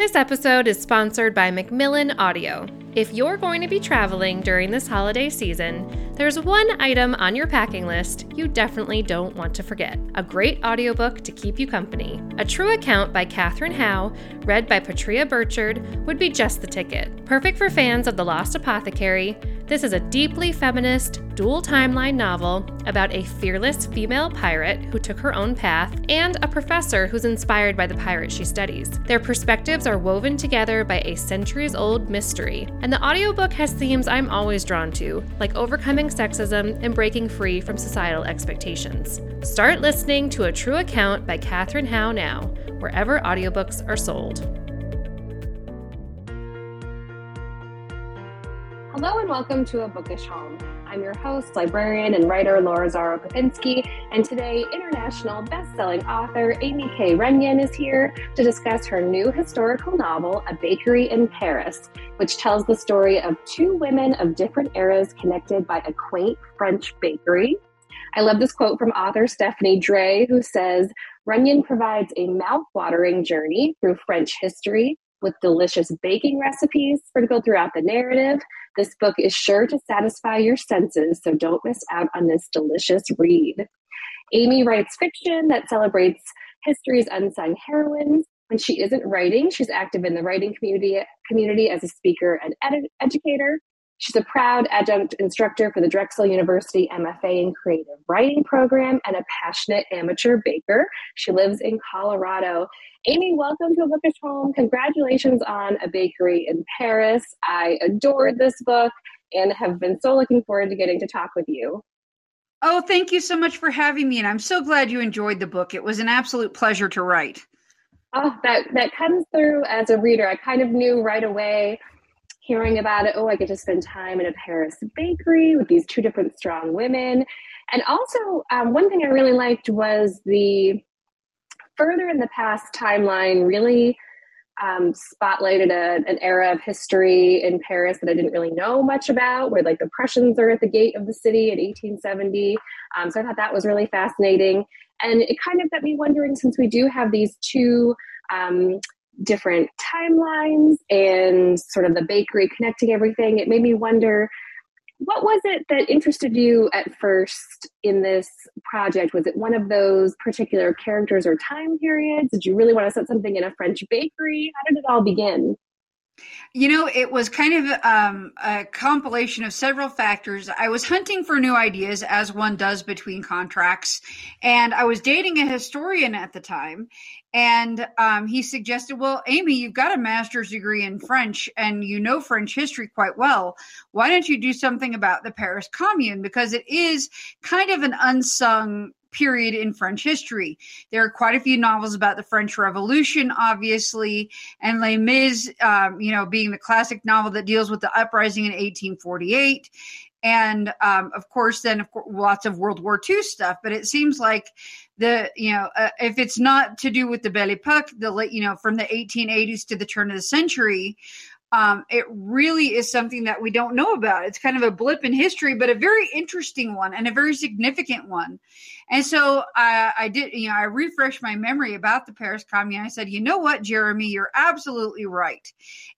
This episode is sponsored by Macmillan Audio. If you're going to be traveling during this holiday season, there's one item on your packing list you definitely don't want to forget a great audiobook to keep you company. A True Account by Katherine Howe, read by Patria Burchard, would be just the ticket. Perfect for fans of The Lost Apothecary, this is a deeply feminist, dual timeline novel about a fearless female pirate who took her own path and a professor who's inspired by the pirate she studies. Their perspectives are woven together by a centuries old mystery, and the audiobook has themes I'm always drawn to, like overcoming sexism and breaking free from societal expectations. Start listening to A True Account by Katherine Howe now, wherever audiobooks are sold. Hello and welcome to A Bookish Home. I'm your host, librarian, and writer Laura Zaro Kopinski, and today international best-selling author Aimie K. Runyan is here to discuss her new historical novel, A Bakery in Paris, which tells the story of two women of different eras connected by a quaint French bakery. I love this quote from author Stephanie Dray, who says, Runyon provides a mouth-watering journey through French history with delicious baking recipes sprinkled throughout the narrative this book is sure to satisfy your senses, so don't miss out on this delicious read. Aimie writes fiction that celebrates history's unsung heroines. When she isn't writing, she's active in the writing community, community as a speaker and ed- educator. She's a proud adjunct instructor for the Drexel University MFA in Creative Writing program and a passionate amateur baker. She lives in Colorado. Aimie, welcome to a bookish home. Congratulations on a bakery in Paris. I adored this book and have been so looking forward to getting to talk with you. Oh, thank you so much for having me. And I'm so glad you enjoyed the book. It was an absolute pleasure to write. Oh, that, that comes through as a reader. I kind of knew right away hearing about it, oh, I get to spend time in a Paris bakery with these two different strong women. And also, um, one thing I really liked was the further in the past timeline really um, spotlighted a, an era of history in Paris that I didn't really know much about, where like the Prussians are at the gate of the city in 1870. Um, so I thought that was really fascinating. And it kind of got me wondering since we do have these two um, different timelines and sort of the bakery connecting everything, it made me wonder what was it that interested you at first in this project? Was it one of those particular characters or time periods? Did you really want to set something in a French bakery? How did it all begin? You know, it was kind of um, a compilation of several factors. I was hunting for new ideas, as one does between contracts, and I was dating a historian at the time. And um, he suggested, Well, Aimie, you've got a master's degree in French and you know French history quite well. Why don't you do something about the Paris Commune? Because it is kind of an unsung period in French history. There are quite a few novels about the French Revolution, obviously, and Les Mis, um, you know, being the classic novel that deals with the uprising in 1848. And um, of course, then of course, lots of World War II stuff. But it seems like the you know uh, if it's not to do with the Belle Epoque, the you know from the 1880s to the turn of the century, um, it really is something that we don't know about. It's kind of a blip in history, but a very interesting one and a very significant one. And so uh, I did, you know, I refreshed my memory about the Paris Commune. I said, you know what, Jeremy, you're absolutely right.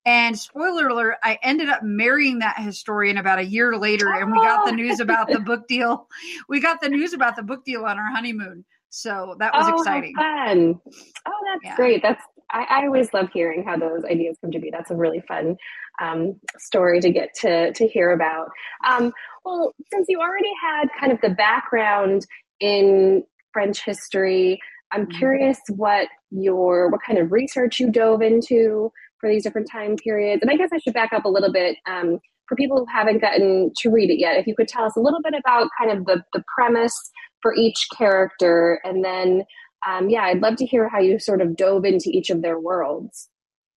And spoiler alert, I ended up marrying that historian about a year later, and we got the news about the book deal. We got the news about the book deal on our honeymoon. So that was oh, exciting. Fun. Oh, that's yeah. great. That's I, I, always love hearing how those ideas come to be. That's a really fun um, story to get to to hear about. Um, well, since you already had kind of the background in French history, I'm mm-hmm. curious what your what kind of research you dove into for these different time periods. And I guess I should back up a little bit. Um, for people who haven't gotten to read it yet, if you could tell us a little bit about kind of the, the premise for each character and then um, yeah, I'd love to hear how you sort of dove into each of their worlds.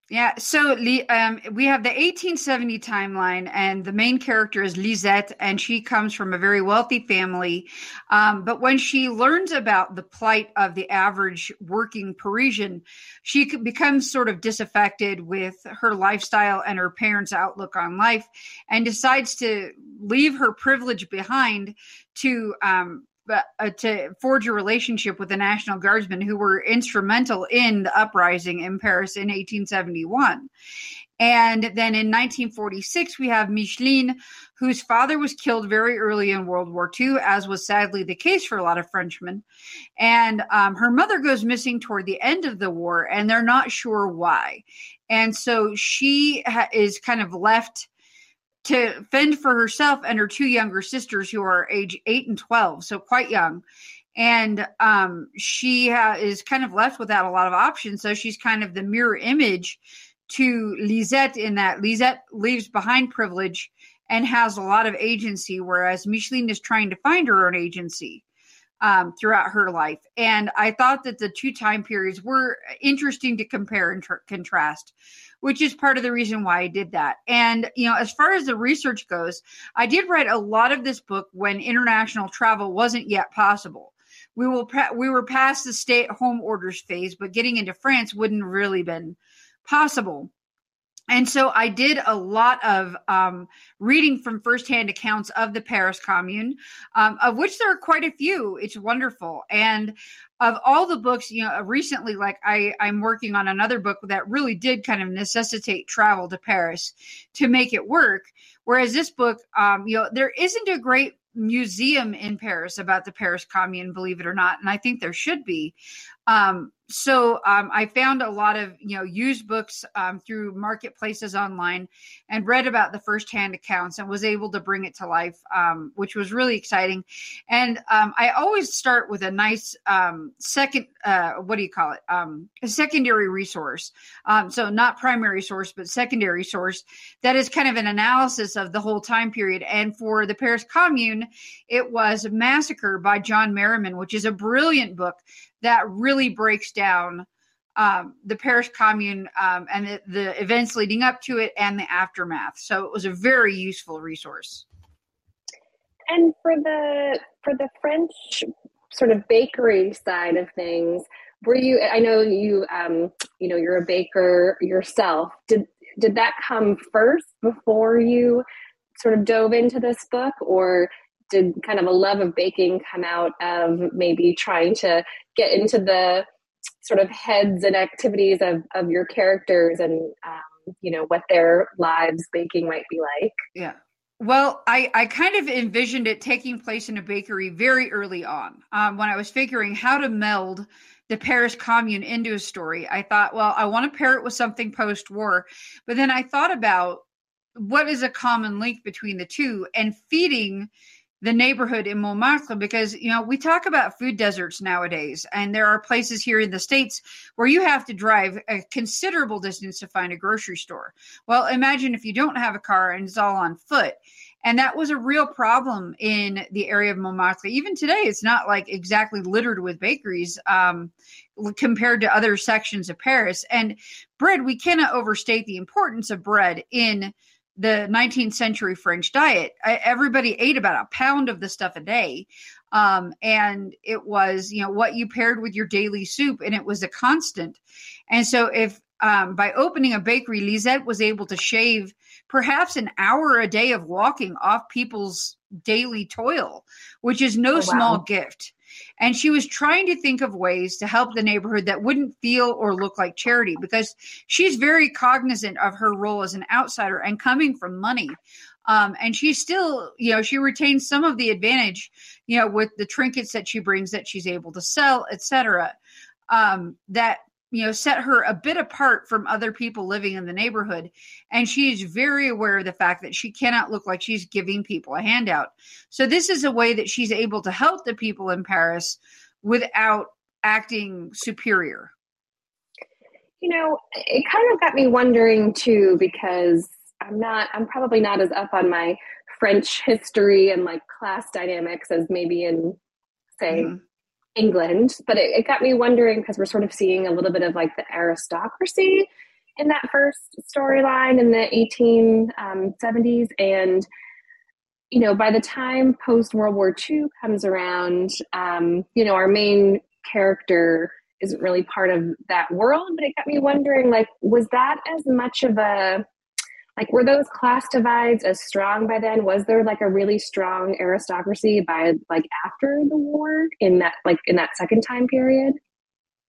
Yeah, so um, we have the 1870 timeline, and the main character is Lisette, and she comes from a very wealthy family. Um, but when she learns about the plight of the average working Parisian, she becomes sort of disaffected with her lifestyle and her parents' outlook on life, and decides to leave her privilege behind to um, uh, to forge a relationship with the National Guardsmen who were instrumental in the uprising in Paris in 1871. And then in 1946, we have Micheline, whose father was killed very early in World War II, as was sadly the case for a lot of Frenchmen. And um, her mother goes missing toward the end of the war, and they're not sure why. And so she ha- is kind of left to fend for herself and her two younger sisters, who are age 8 and 12, so quite young and um, she ha- is kind of left without a lot of options. So she's kind of the mirror image to Lisette in that Lisette leaves behind privilege and has a lot of agency, whereas Micheline is trying to find her own agency um, throughout her life. And I thought that the two time periods were interesting to compare and tr- contrast, which is part of the reason why I did that. And, you know, as far as the research goes, I did write a lot of this book when international travel wasn't yet possible. We will we were past the stay at home orders phase, but getting into France wouldn't really been possible. And so I did a lot of um, reading from firsthand accounts of the Paris Commune, um, of which there are quite a few. It's wonderful. And of all the books, you know, recently, like I, I'm working on another book that really did kind of necessitate travel to Paris to make it work. Whereas this book, um, you know, there isn't a great museum in Paris about the Paris Commune, believe it or not, and I think there should be. Um, so um, I found a lot of you know used books um, through marketplaces online and read about the firsthand accounts and was able to bring it to life, um, which was really exciting. And um, I always start with a nice um, second, uh, what do you call it? Um, a secondary resource. so not primary source, but secondary source that is kind of an analysis of the whole time period. And for the Paris Commune, it was Massacre by John Merriman, which is a brilliant book that really breaks down um, the Paris Commune um, and the, the, events leading up to it and the aftermath. So it was a very useful resource. And for the for the French sort of bakery side of things, were you? I know you um, you know you're a baker yourself. Did did that come first before you sort of dove into this book, or did kind of a love of baking come out of maybe trying to get into the sort of heads and activities of, of your characters and um, you know what their lives baking might be like? Yeah. Well i i kind of envisioned it taking place in a bakery very early on. Um, when i was figuring how to meld the paris commune into a story i thought well i want to pair it with something post-war. But then i thought about what is a common link between the two and feeding the neighborhood in Montmartre because you know we talk about food deserts nowadays and there are places here in the states where you have to drive a considerable distance to find a grocery store. Well, imagine if you don't have a car and it's all on foot. And that was a real problem in the area of Montmartre. Even today, it's not like exactly littered with bakeries um, compared to other sections of Paris. And bread, we cannot overstate the importance of bread in the 19th century French diet. I, everybody ate about a pound of the stuff a day. Um, and it was, you know, what you paired with your daily soup, and it was a constant. And so, if um, by opening a bakery, Lisette was able to shave perhaps an hour a day of walking off people's daily toil, which is no oh, wow. small gift. And she was trying to think of ways to help the neighborhood that wouldn't feel or look like charity because she's very cognizant of her role as an outsider and coming from money. Um, and she still, you know, she retains some of the advantage, you know, with the trinkets that she brings that she's able to sell, etc. Um, that you know set her a bit apart from other people living in the neighborhood. And she is very aware of the fact that she cannot look like she's giving people a handout. So this is a way that she's able to help the people in paris without acting superior. You know it kind of got me wondering too because i'm not i'm probably not as up on my french history and like class dynamics as maybe in say mm-hmm. England, but it, it got me wondering because we're sort of seeing a little bit of like the aristocracy in that first storyline in the 1870s. Um, and, you know, by the time post World War II comes around, um, you know, our main character isn't really part of that world, but it got me wondering like, was that as much of a like were those class divides as strong by then was there like a really strong aristocracy by like after the war in that like in that second time period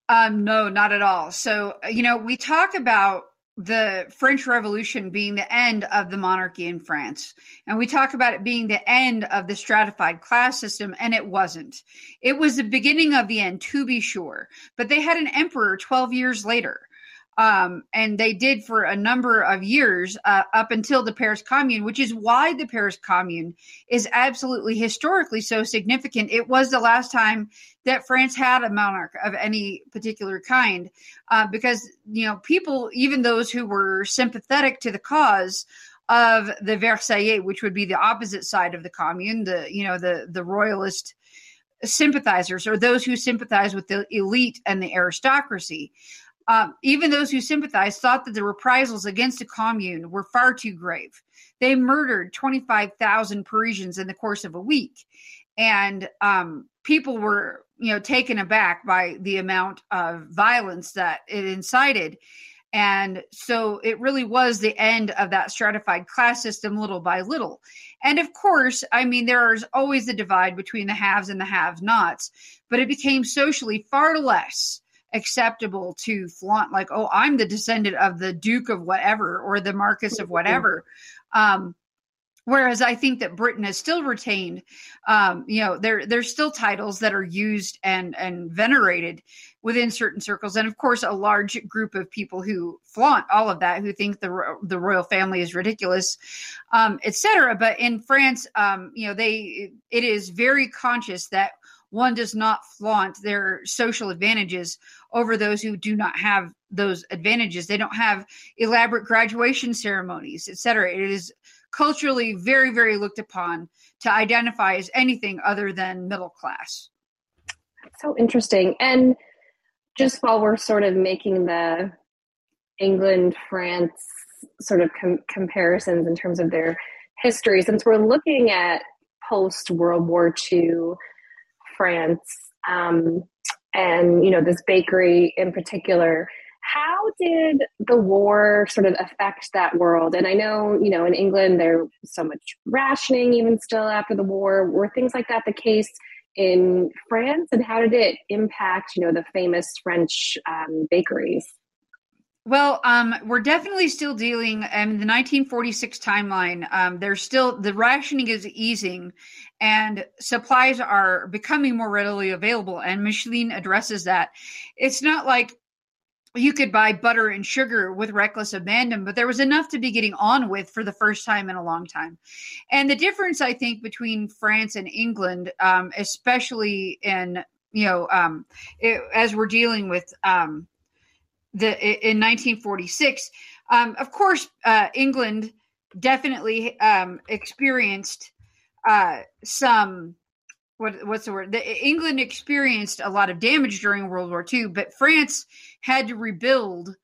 um no not at all so you know we talk about the French Revolution being the end of the monarchy in France. And we talk about it being the end of the stratified class system, and it wasn't. It was the beginning of the end, to be sure. But they had an emperor 12 years later. Um, and they did for a number of years uh, up until the Paris Commune, which is why the Paris Commune is absolutely historically so significant. It was the last time that France had a monarch of any particular kind, uh, because you know people, even those who were sympathetic to the cause of the Versailles, which would be the opposite side of the Commune, the you know the the royalist sympathizers or those who sympathize with the elite and the aristocracy um, even those who sympathized thought that the reprisals against the commune were far too grave. They murdered 25,000 Parisians in the course of a week. And um, people were, you know, taken aback by the amount of violence that it incited. And so it really was the end of that stratified class system little by little. And of course, I mean, there is always the divide between the haves and the have nots, but it became socially far less acceptable to flaunt like oh i'm the descendant of the duke of whatever or the marquis of whatever. Um, whereas i think that britain has still retained um, you know there there's still titles that are used and and venerated within certain circles. And of course a large group of people who flaunt all of that who think the the royal family is ridiculous um, etc but in france um, you know they it is very conscious that one does not flaunt their social advantages over those who do not have those advantages. They don't have elaborate graduation ceremonies, etc. It is culturally very, very looked upon to identify as anything other than middle class. so interesting. And just while we're sort of making the England France sort of com- comparisons in terms of their history, since we're looking at post World War II France, um, and you know this bakery in particular. How did the war sort of affect that world? And I know, you know, in England there's so much rationing even still after the war. Were things like that the case in France? And how did it impact, you know, the famous French um, bakeries? Well, um, we're definitely still dealing in um, the 1946 timeline. Um, there's still the rationing is easing, and supplies are becoming more readily available. And Micheline addresses that. It's not like you could buy butter and sugar with reckless abandon, but there was enough to be getting on with for the first time in a long time. And the difference, I think, between France and England, um, especially in you know, um, it, as we're dealing with um, the in 1946. Um, of course, uh, England definitely um, experienced uh, some what what's the word? The, England experienced a lot of damage during World War II, but France had to rebuild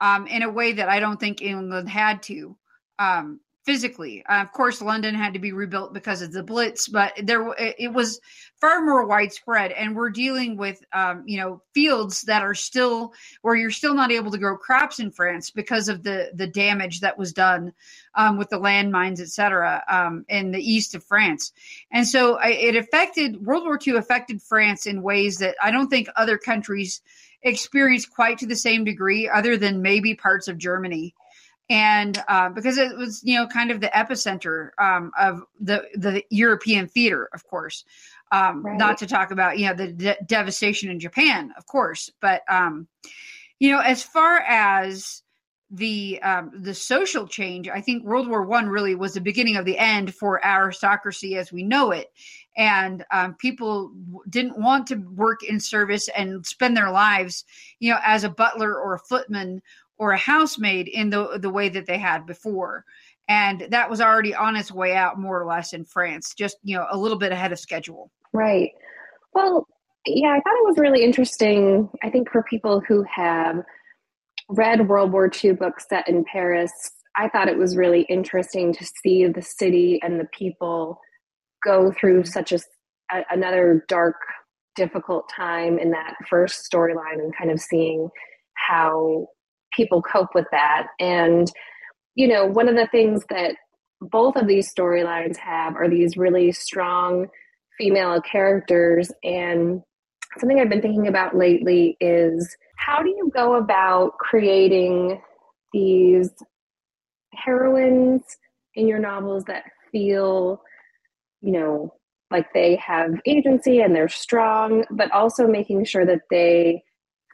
um, in a way that I don't think England had to. Um, physically. Uh, of course, London had to be rebuilt because of the Blitz, but there it was far more widespread. And we're dealing with, um, you know, fields that are still where you're still not able to grow crops in France because of the the damage that was done um, with the landmines, et cetera, um, in the east of France. And so it affected World War II affected France in ways that I don't think other countries experienced quite to the same degree, other than maybe parts of Germany and uh, because it was you know kind of the epicenter um, of the the European theater, of course. Um, right. Not to talk about you know the de- devastation in Japan, of course, but um, you know as far as the um, the social change, I think World War One really was the beginning of the end for aristocracy as we know it, and um, people didn't want to work in service and spend their lives, you know, as a butler or a footman or a housemaid in the the way that they had before. And that was already on its way out more or less in France just you know a little bit ahead of schedule. Right. Well yeah i thought it was really interesting i think for people who have read world war ii books set in paris i thought it was really interesting to see the city and the people go through such a, a another dark difficult time in that first storyline and kind of seeing how people cope with that. And you know, one of the things that both of these storylines have are these really strong female characters. And something I've been thinking about lately is how do you go about creating these heroines in your novels that feel, you know, like they have agency and they're strong, but also making sure that they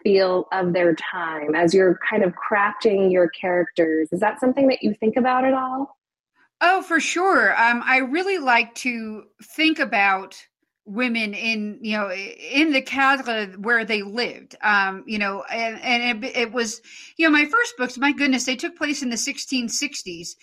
feel of their time as you're kind of crafting your characters. Is that something that you think about at all? Oh, for sure. Um, I really like to think about women in you know in the cadre where they lived um you know and and it, it was you know my first books my goodness they took place in the 1660s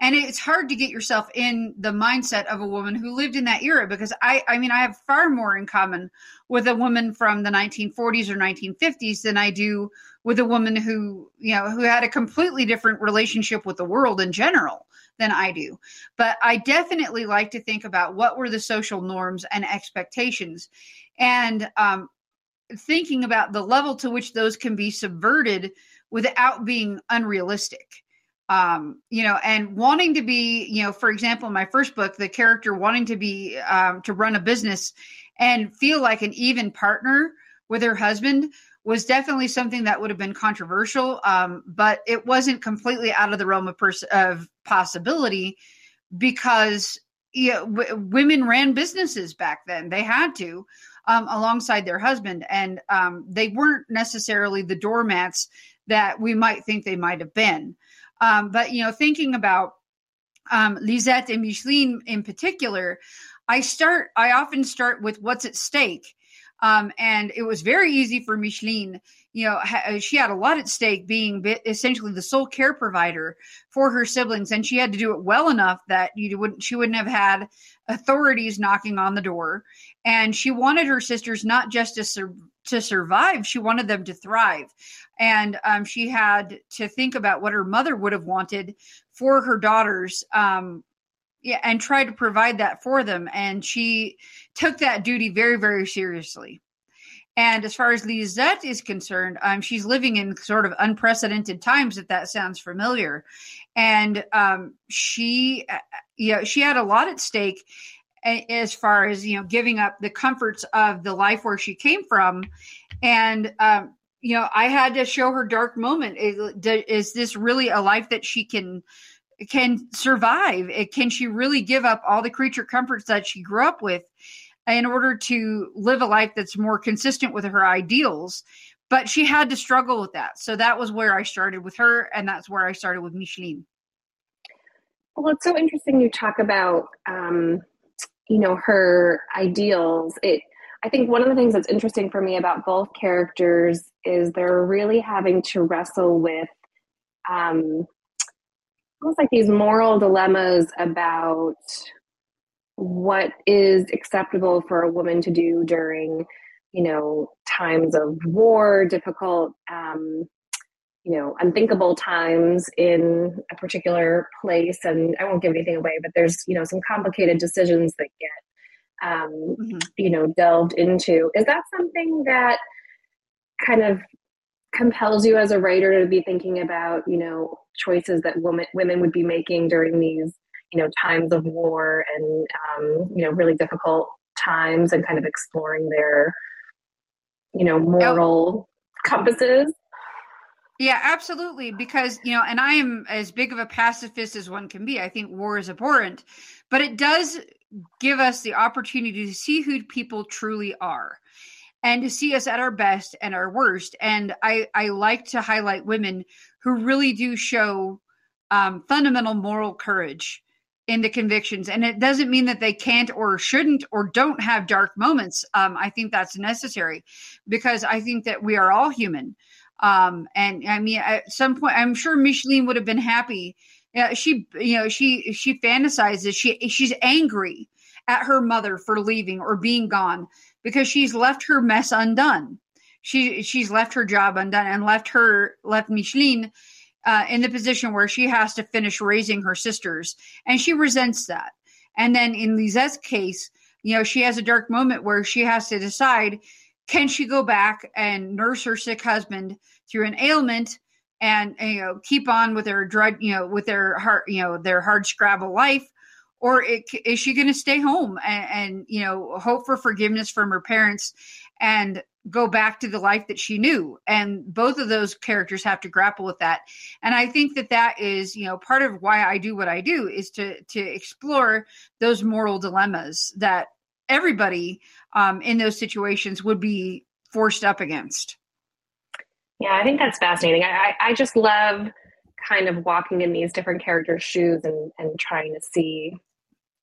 and it's hard to get yourself in the mindset of a woman who lived in that era because i i mean i have far more in common with a woman from the 1940s or 1950s than i do with a woman who you know who had a completely different relationship with the world in general than I do. But I definitely like to think about what were the social norms and expectations. And um, thinking about the level to which those can be subverted without being unrealistic. Um, you know, and wanting to be, you know, for example, in my first book, the character wanting to be um, to run a business and feel like an even partner with her husband was definitely something that would have been controversial, um, but it wasn't completely out of the realm of, pers- of possibility because you know, w- women ran businesses back then. They had to um, alongside their husband, and um, they weren't necessarily the doormats that we might think they might have been. Um, but you know, thinking about um, Lisette and Micheline in particular, I start. I often start with what's at stake um, and it was very easy for Micheline. You know, ha- uh, she had a lot at stake being essentially the sole care provider for her siblings, and she had to do it well enough that you wouldn't she wouldn't have had authorities knocking on the door. And she wanted her sisters not just to sur- to survive; she wanted them to thrive. And um, she had to think about what her mother would have wanted for her daughters um, yeah, and tried to provide that for them. And she took that duty very, very seriously. And as far as Lisette is concerned, um, she's living in sort of unprecedented times. If that sounds familiar, and um, she, uh, you know, she had a lot at stake as far as you know, giving up the comforts of the life where she came from, and um, you know, I had to show her dark moment. Is, is this really a life that she can? can survive? Can she really give up all the creature comforts that she grew up with in order to live a life that's more consistent with her ideals? But she had to struggle with that. So that was where I started with her, and that's where I started with Micheline. Well, it's so interesting you talk about, um, you know, her ideals. It, I think one of the things that's interesting for me about both characters is they're really having to wrestle with um, almost like these moral dilemmas about what is acceptable for a woman to do during you know times of war difficult um, you know unthinkable times in a particular place. And i won't give anything away but there's you know some complicated decisions that get um, mm-hmm. you know delved into is that something that kind of compels you as a writer to be thinking about you know choices that women women would be making during these you know times of war and um, you know really difficult times and kind of exploring their you know moral compasses yeah, absolutely. Because, you know, and I am as big of a pacifist as one can be. I think war is abhorrent, but it does give us the opportunity to see who people truly are and to see us at our best and our worst. And I, I like to highlight women who really do show um, fundamental moral courage in the convictions. And it doesn't mean that they can't or shouldn't or don't have dark moments. Um, I think that's necessary because I think that we are all human. Um, and I mean, at some point, I'm sure Micheline would have been happy. Yeah, she, you know, she she fantasizes. She she's angry at her mother for leaving or being gone because she's left her mess undone. She she's left her job undone and left her left Micheline uh, in the position where she has to finish raising her sisters, and she resents that. And then in Lisette's case, you know, she has a dark moment where she has to decide: can she go back and nurse her sick husband through an ailment and, you know keep on with their drug you know with their hard you know their hard scrabble life or it, is she going to stay home and, and, you know hope for forgiveness from her parents and go back to the life that she knew? And both of those characters have to grapple with that. And i think that that is you know part of why i do what i do is to to explore those moral dilemmas that everybody um, in those situations would be forced up against yeah i think that's fascinating i i just love kind of walking in these different characters shoes and and trying to see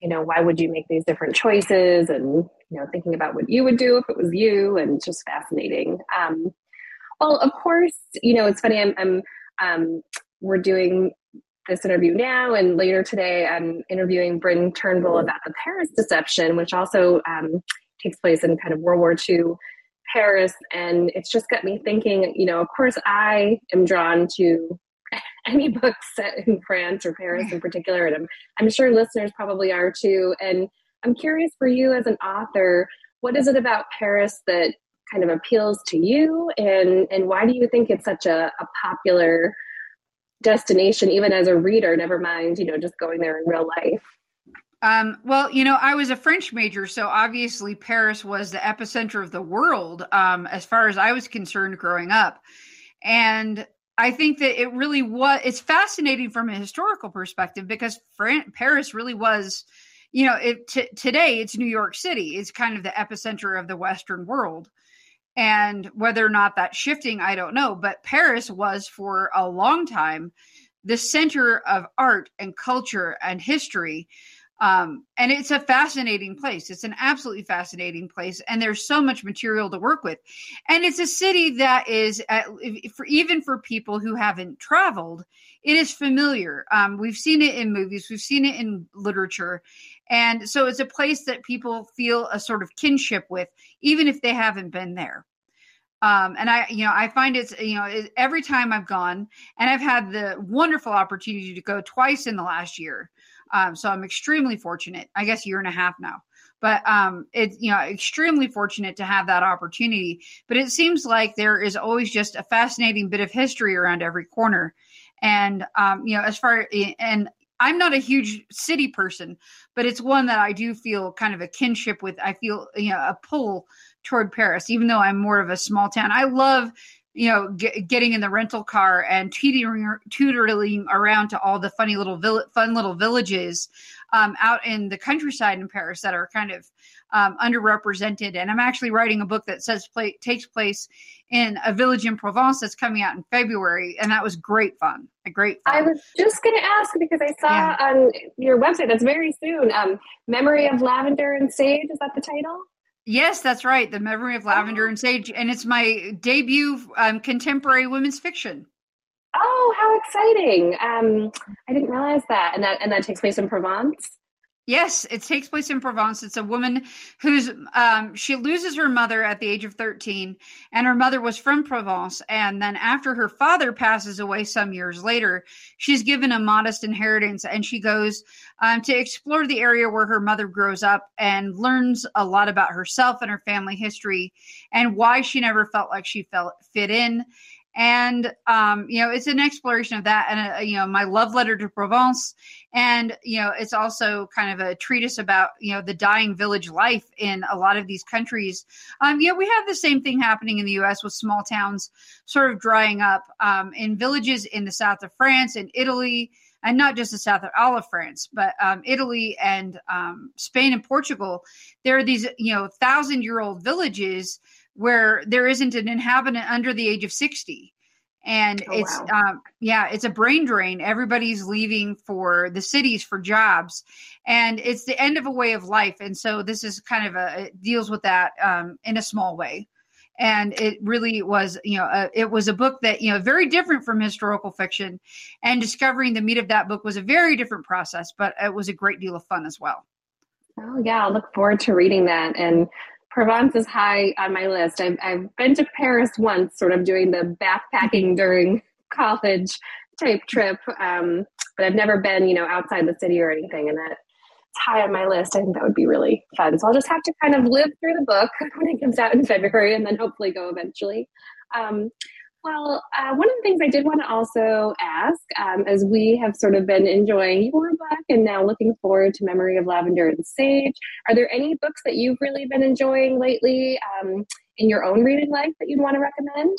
you know, why would you make these different choices? And, you know, thinking about what you would do if it was you and just fascinating. Um, well, of course, you know, it's funny, I'm, I'm um, we're doing this interview now and later today I'm interviewing Bryn Turnbull about the Paris deception, which also um, takes place in kind of World War II Paris. And it's just got me thinking, you know, of course I am drawn to any book set in France or Paris in particular, and I'm, I'm sure listeners probably are too. And I'm curious for you as an author, what is it about Paris that kind of appeals to you, and and why do you think it's such a, a popular destination, even as a reader? Never mind, you know, just going there in real life. Um, well, you know, I was a French major, so obviously Paris was the epicenter of the world um, as far as I was concerned growing up. And I think that it really was. It's fascinating from a historical perspective because Fran- Paris really was, you know, it t- today it's New York City. It's kind of the epicenter of the Western world, and whether or not that's shifting, I don't know. But Paris was for a long time the center of art and culture and history um, and it's a fascinating place. It's an absolutely fascinating place, and there's so much material to work with. And it's a city that is, at, for even for people who haven't traveled, it is familiar. Um, we've seen it in movies, we've seen it in literature, and so it's a place that people feel a sort of kinship with, even if they haven't been there. Um, and I, you know, I find it's, you know, every time I've gone, and I've had the wonderful opportunity to go twice in the last year. Um, so I'm extremely fortunate, I guess, year and a half now. But um, it's you know extremely fortunate to have that opportunity. But it seems like there is always just a fascinating bit of history around every corner, and um, you know as far and I'm not a huge city person, but it's one that I do feel kind of a kinship with. I feel you know a pull toward Paris, even though I'm more of a small town. I love you know, get, getting in the rental car and tutoring, tutoring around to all the funny little vill- fun little villages um, out in the countryside in Paris that are kind of um, underrepresented. And I'm actually writing a book that says play, takes place in a village in Provence that's coming out in February, and that was great fun. A great. Fun. I was just going to ask because I saw yeah. on your website that's very soon. Um, Memory of Lavender and Sage is that the title? Yes, that's right. The Memory of Lavender oh. and Sage, and it's my debut um, contemporary women's fiction. Oh, how exciting! Um, I didn't realize that, and that and that takes place in Provence. Yes, it takes place in Provence. It's a woman who's um, she loses her mother at the age of 13, and her mother was from Provence. And then after her father passes away some years later, she's given a modest inheritance, and she goes um, to explore the area where her mother grows up and learns a lot about herself and her family history and why she never felt like she felt fit in and um, you know it's an exploration of that and a, uh, you know my love letter to provence and you know it's also kind of a treatise about you know the dying village life in a lot of these countries um, yeah we have the same thing happening in the us with small towns sort of drying up um, in villages in the south of france and italy and not just the south of all of France, but um, Italy and um, Spain and Portugal. There are these, you know, thousand year old villages where there isn't an inhabitant under the age of 60 and oh, it's wow. um, yeah it's a brain drain. Everybody's leaving for the cities for jobs. And it's the end of a way of life. And so this is kind of a it deals with that um, in a small way. And it really was you know a, it was a book that you know very different from historical fiction. And discovering the meat of that book was a very different process but it was a great deal of fun as well. Oh yeah. I look forward to reading that. And Provence is high on my list. I've, I've been to Paris once, sort of doing the backpacking during college type trip, um, but I've never been, you know, outside the city or anything. And that it's high on my list. I think that would be really fun. So I'll just have to kind of live through the book when it comes out in February, and then hopefully go eventually. Um, Well, uh, one of the things I did want to also ask, um, as we have sort of been enjoying your book and now looking forward to Memory of Lavender and Sage, are there any books that you've really been enjoying lately um, in your own reading life that you'd want to recommend?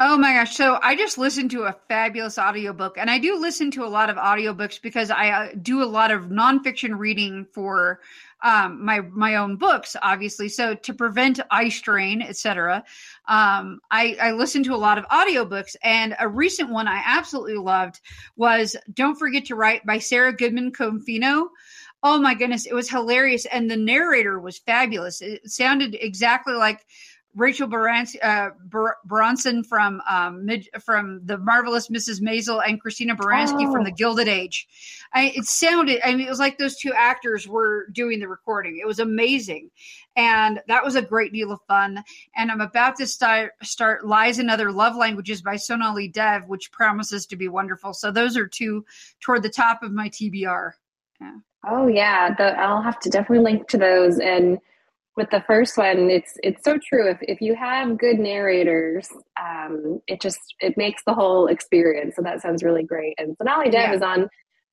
Oh my gosh. So I just listened to a fabulous audiobook and I do listen to a lot of audiobooks because I uh, do a lot of nonfiction reading for um, my my own books, obviously. So to prevent eye strain, etc., um, I, I listen to a lot of audiobooks. And a recent one I absolutely loved was "Don't Forget to Write" by Sarah Goodman Confino. Oh my goodness, it was hilarious, and the narrator was fabulous. It sounded exactly like Rachel Barans- uh, Brosnahan from um, mid, from the marvelous Mrs. Maisel and Christina Baranski oh. from the Gilded Age. I, it sounded, I mean, it was like those two actors were doing the recording. It was amazing, and that was a great deal of fun. And I'm about to start start Lies and Other Love Languages by Sonali Dev, which promises to be wonderful. So those are two toward the top of my TBR. Yeah. Oh yeah, the, I'll have to definitely link to those and with the first one it's it's so true. If, if you have good narrators um, it just it makes the whole experience. So that sounds really great. And sonali dev yeah. is on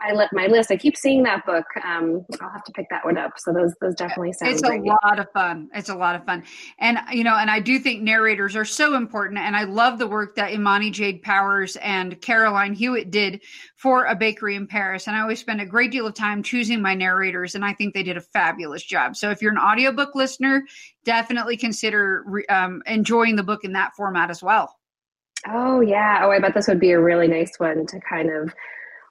my, my list. I keep seeing that book. Um, I'll have to pick that one up. So those those definitely sound. It's great. a lot of fun. It's a lot of fun, and you know, and I do think narrators are so important. And I love the work that Imani Jade Powers and Caroline Hewitt did for a bakery in Paris. And I always spend a great deal of time choosing my narrators, and I think they did a fabulous job. So if you're an audiobook listener, definitely consider um, enjoying the book in that format as well. Oh yeah. Oh, I bet this would be a really nice one to kind of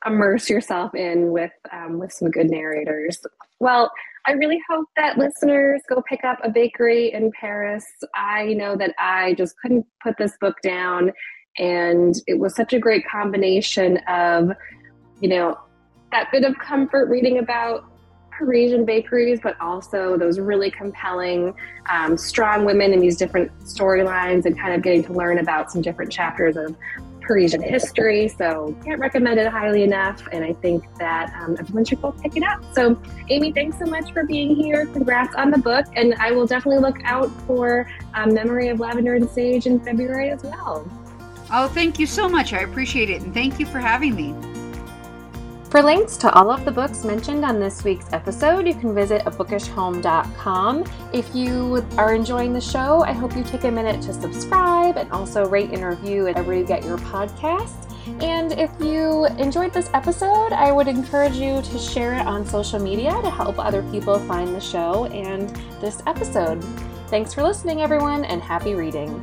immerse yourself in with um, with some good narrators. Well, I really hope that listeners go pick up a bakery in Paris. I know that I just couldn't put this book down, and it was such a great combination of, you know, that bit of comfort reading about Parisian bakeries, but also those really compelling, um, strong women in these different storylines and kind of getting to learn about some different chapters of Parisian history. So can't recommend it highly enough. And I think that um, everyone should go pick it up. So Aimie, thanks so much for being here. Congrats on the book. And I will definitely look out for um, Memory of Lavender and Sage in February as well. Oh, thank you so much. I appreciate it. And thank you for having me. For links to all of the books mentioned on this week's episode, you can visit abookishhome.com. If you are enjoying the show, I hope you take a minute to subscribe and also rate and review wherever you get your podcasts. And if you enjoyed this episode, I would encourage you to share it on social media to help other people find the show and this episode. Thanks for listening, everyone, and happy reading.